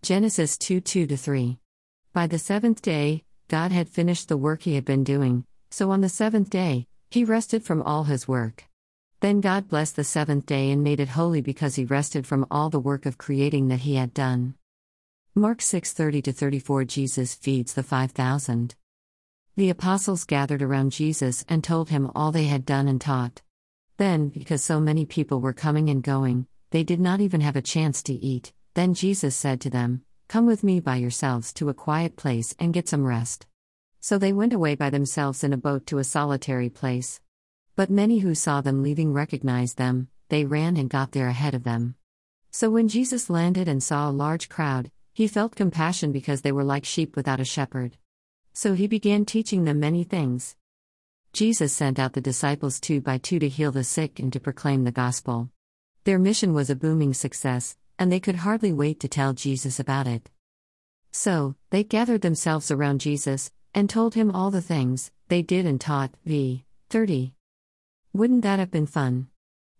Genesis 2 2 3. By the seventh day, God had finished the work he had been doing, so on the seventh day, he rested from all his work. Then God blessed the seventh day and made it holy because he rested from all the work of creating that he had done. Mark 6:30 34 Jesus feeds the 5000. The apostles gathered around Jesus and told him all they had done and taught. Then, because so many people were coming and going, they did not even have a chance to eat. Then Jesus said to them, Come with me by yourselves to a quiet place and get some rest. So they went away by themselves in a boat to a solitary place. But many who saw them leaving recognized them, they ran and got there ahead of them. So when Jesus landed and saw a large crowd, he felt compassion because they were like sheep without a shepherd. So he began teaching them many things. Jesus sent out the disciples two by two to heal the sick and to proclaim the gospel. Their mission was a booming success, and they could hardly wait to tell Jesus about it. So, they gathered themselves around Jesus, and told him all the things they did and taught. V. 30. Wouldn't that have been fun?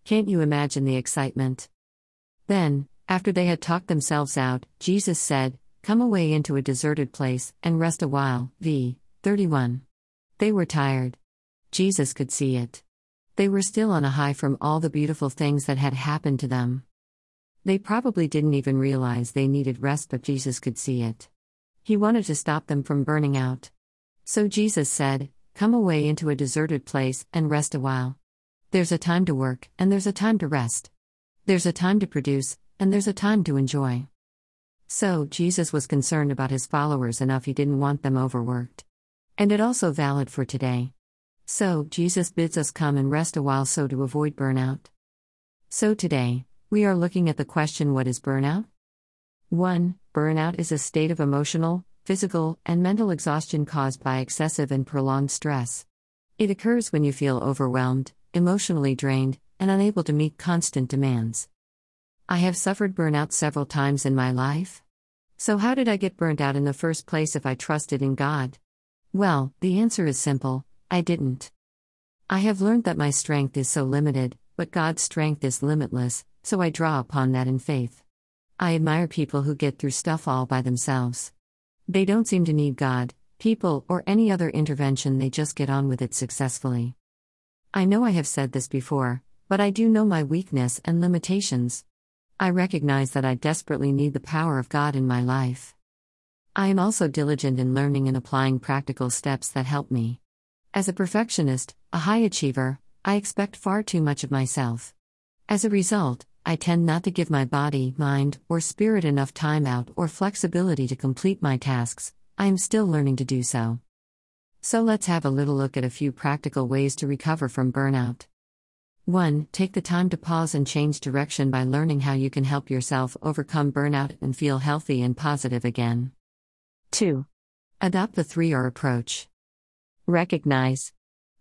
Can't you imagine the excitement? Then, after they had talked themselves out, Jesus said, Come away into a deserted place and rest a while. V. 31. They were tired. Jesus could see it. They were still on a high from all the beautiful things that had happened to them. They probably didn't even realize they needed rest, but Jesus could see it. He wanted to stop them from burning out. So Jesus said, Come away into a deserted place and rest a while. There's a time to work, and there's a time to rest. There's a time to produce, and there's a time to enjoy. So, Jesus was concerned about his followers enough he didn't want them overworked. And it also valid for today. So, Jesus bids us come and rest a while so to avoid burnout. So, today, we are looking at the question what is burnout? 1. Burnout is a state of emotional, physical, and mental exhaustion caused by excessive and prolonged stress. It occurs when you feel overwhelmed, emotionally drained, and unable to meet constant demands. I have suffered burnout several times in my life. So, how did I get burnt out in the first place if I trusted in God? Well, the answer is simple I didn't. I have learned that my strength is so limited, but God's strength is limitless, so I draw upon that in faith. I admire people who get through stuff all by themselves. They don't seem to need God, people, or any other intervention, they just get on with it successfully. I know I have said this before, but I do know my weakness and limitations. I recognize that I desperately need the power of God in my life. I am also diligent in learning and applying practical steps that help me. As a perfectionist, a high achiever, I expect far too much of myself. As a result, I tend not to give my body, mind, or spirit enough time out or flexibility to complete my tasks. I am still learning to do so. So let's have a little look at a few practical ways to recover from burnout. 1. Take the time to pause and change direction by learning how you can help yourself overcome burnout and feel healthy and positive again. 2. Adopt the 3R approach. Recognize.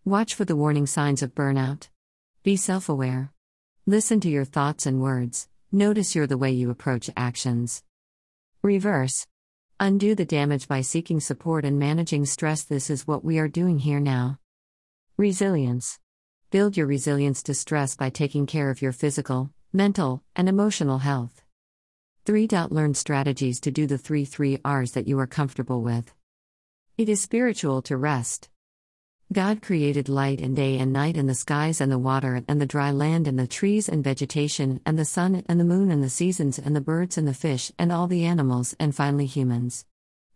Watch for the warning signs of burnout. Be self aware. Listen to your thoughts and words, notice you're the way you approach actions. Reverse. Undo the damage by seeking support and managing stress. This is what we are doing here now. Resilience. Build your resilience to stress by taking care of your physical, mental, and emotional health. 3. Learn strategies to do the three 3 R's that you are comfortable with. It is spiritual to rest. God created light and day and night and the skies and the water and the dry land and the trees and vegetation and the sun and the moon and the seasons and the birds and the fish and all the animals and finally humans.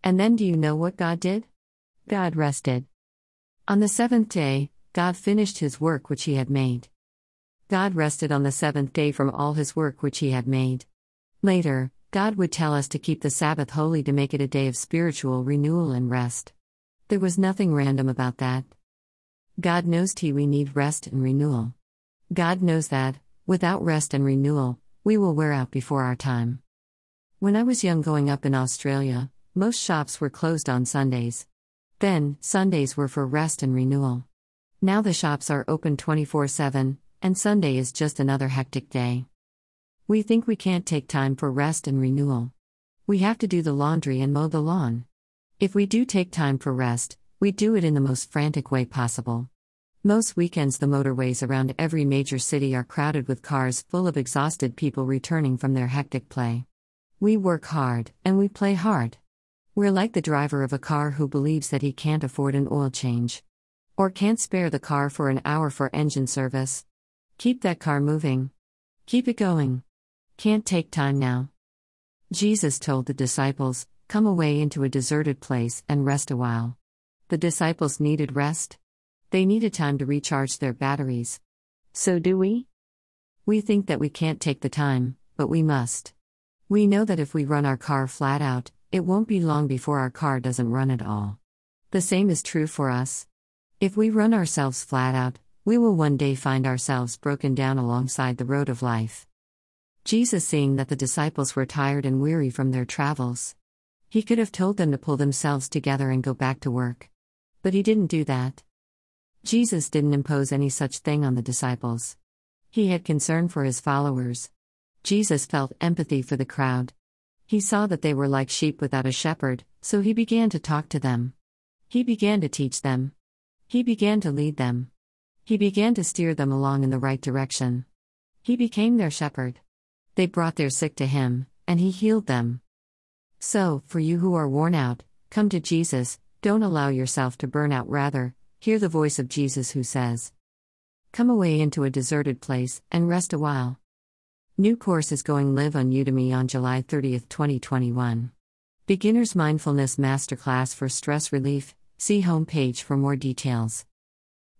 And then do you know what God did? God rested. On the seventh day, God finished his work which he had made. God rested on the seventh day from all his work which he had made. Later, God would tell us to keep the Sabbath holy to make it a day of spiritual renewal and rest. There was nothing random about that. God knows T we need rest and renewal. God knows that, without rest and renewal, we will wear out before our time. When I was young growing up in Australia, most shops were closed on Sundays. Then, Sundays were for rest and renewal. Now the shops are open 24 7, and Sunday is just another hectic day. We think we can't take time for rest and renewal. We have to do the laundry and mow the lawn. If we do take time for rest, we do it in the most frantic way possible. Most weekends, the motorways around every major city are crowded with cars full of exhausted people returning from their hectic play. We work hard, and we play hard. We're like the driver of a car who believes that he can't afford an oil change. Or can't spare the car for an hour for engine service. Keep that car moving. Keep it going. Can't take time now. Jesus told the disciples, Come away into a deserted place and rest a while. The disciples needed rest. They needed time to recharge their batteries. So do we? We think that we can't take the time, but we must. We know that if we run our car flat out, it won't be long before our car doesn't run at all. The same is true for us. If we run ourselves flat out, we will one day find ourselves broken down alongside the road of life. Jesus, seeing that the disciples were tired and weary from their travels, he could have told them to pull themselves together and go back to work. But he didn't do that. Jesus didn't impose any such thing on the disciples. He had concern for his followers. Jesus felt empathy for the crowd. He saw that they were like sheep without a shepherd, so he began to talk to them. He began to teach them. He began to lead them. He began to steer them along in the right direction. He became their shepherd. They brought their sick to him, and he healed them. So, for you who are worn out, come to Jesus, don't allow yourself to burn out, rather, hear the voice of Jesus who says, Come away into a deserted place and rest a while. New course is going live on Udemy on July 30, 2021. Beginner's Mindfulness Masterclass for Stress Relief. See homepage for more details.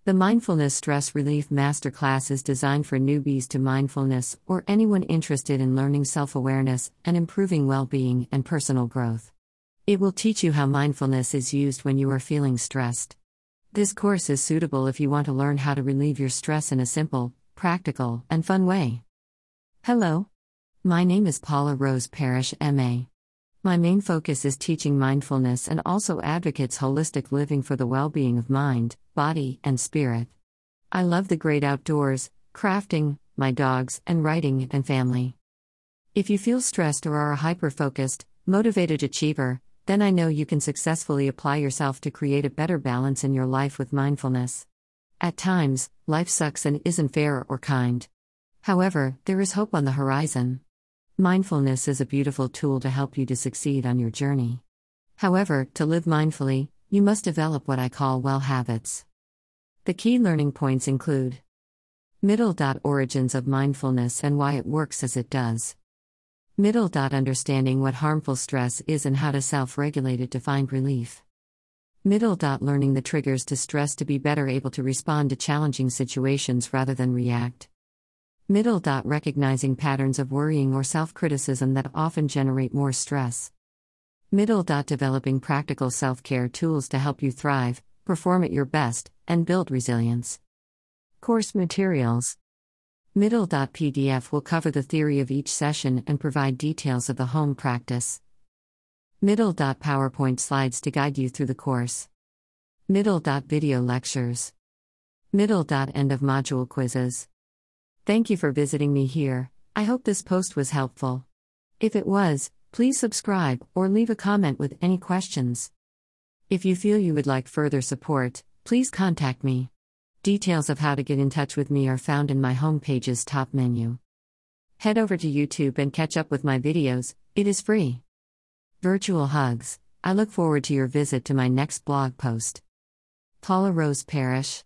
The Mindfulness Stress Relief Masterclass is designed for newbies to mindfulness or anyone interested in learning self awareness and improving well being and personal growth. It will teach you how mindfulness is used when you are feeling stressed. This course is suitable if you want to learn how to relieve your stress in a simple, practical, and fun way. Hello. My name is Paula Rose Parrish, MA. My main focus is teaching mindfulness and also advocates holistic living for the well being of mind, body, and spirit. I love the great outdoors, crafting, my dogs, and writing and family. If you feel stressed or are a hyper focused, motivated achiever, then I know you can successfully apply yourself to create a better balance in your life with mindfulness. At times, life sucks and isn't fair or kind. However, there is hope on the horizon. Mindfulness is a beautiful tool to help you to succeed on your journey. However, to live mindfully, you must develop what I call well habits. The key learning points include Middle origins of mindfulness and why it works as it does. Middle dot understanding what harmful stress is and how to self regulate it to find relief. Middle dot learning the triggers to stress to be better able to respond to challenging situations rather than react. Middle dot recognizing patterns of worrying or self criticism that often generate more stress. Middle dot developing practical self care tools to help you thrive, perform at your best, and build resilience. Course materials Middle dot PDF will cover the theory of each session and provide details of the home practice. Middle.PowerPoint slides to guide you through the course. Middle.Video lectures. Middle.End of module quizzes. Thank you for visiting me here. I hope this post was helpful. If it was, please subscribe or leave a comment with any questions. If you feel you would like further support, please contact me. Details of how to get in touch with me are found in my homepage's top menu. Head over to YouTube and catch up with my videos, it is free. Virtual hugs. I look forward to your visit to my next blog post. Paula Rose Parrish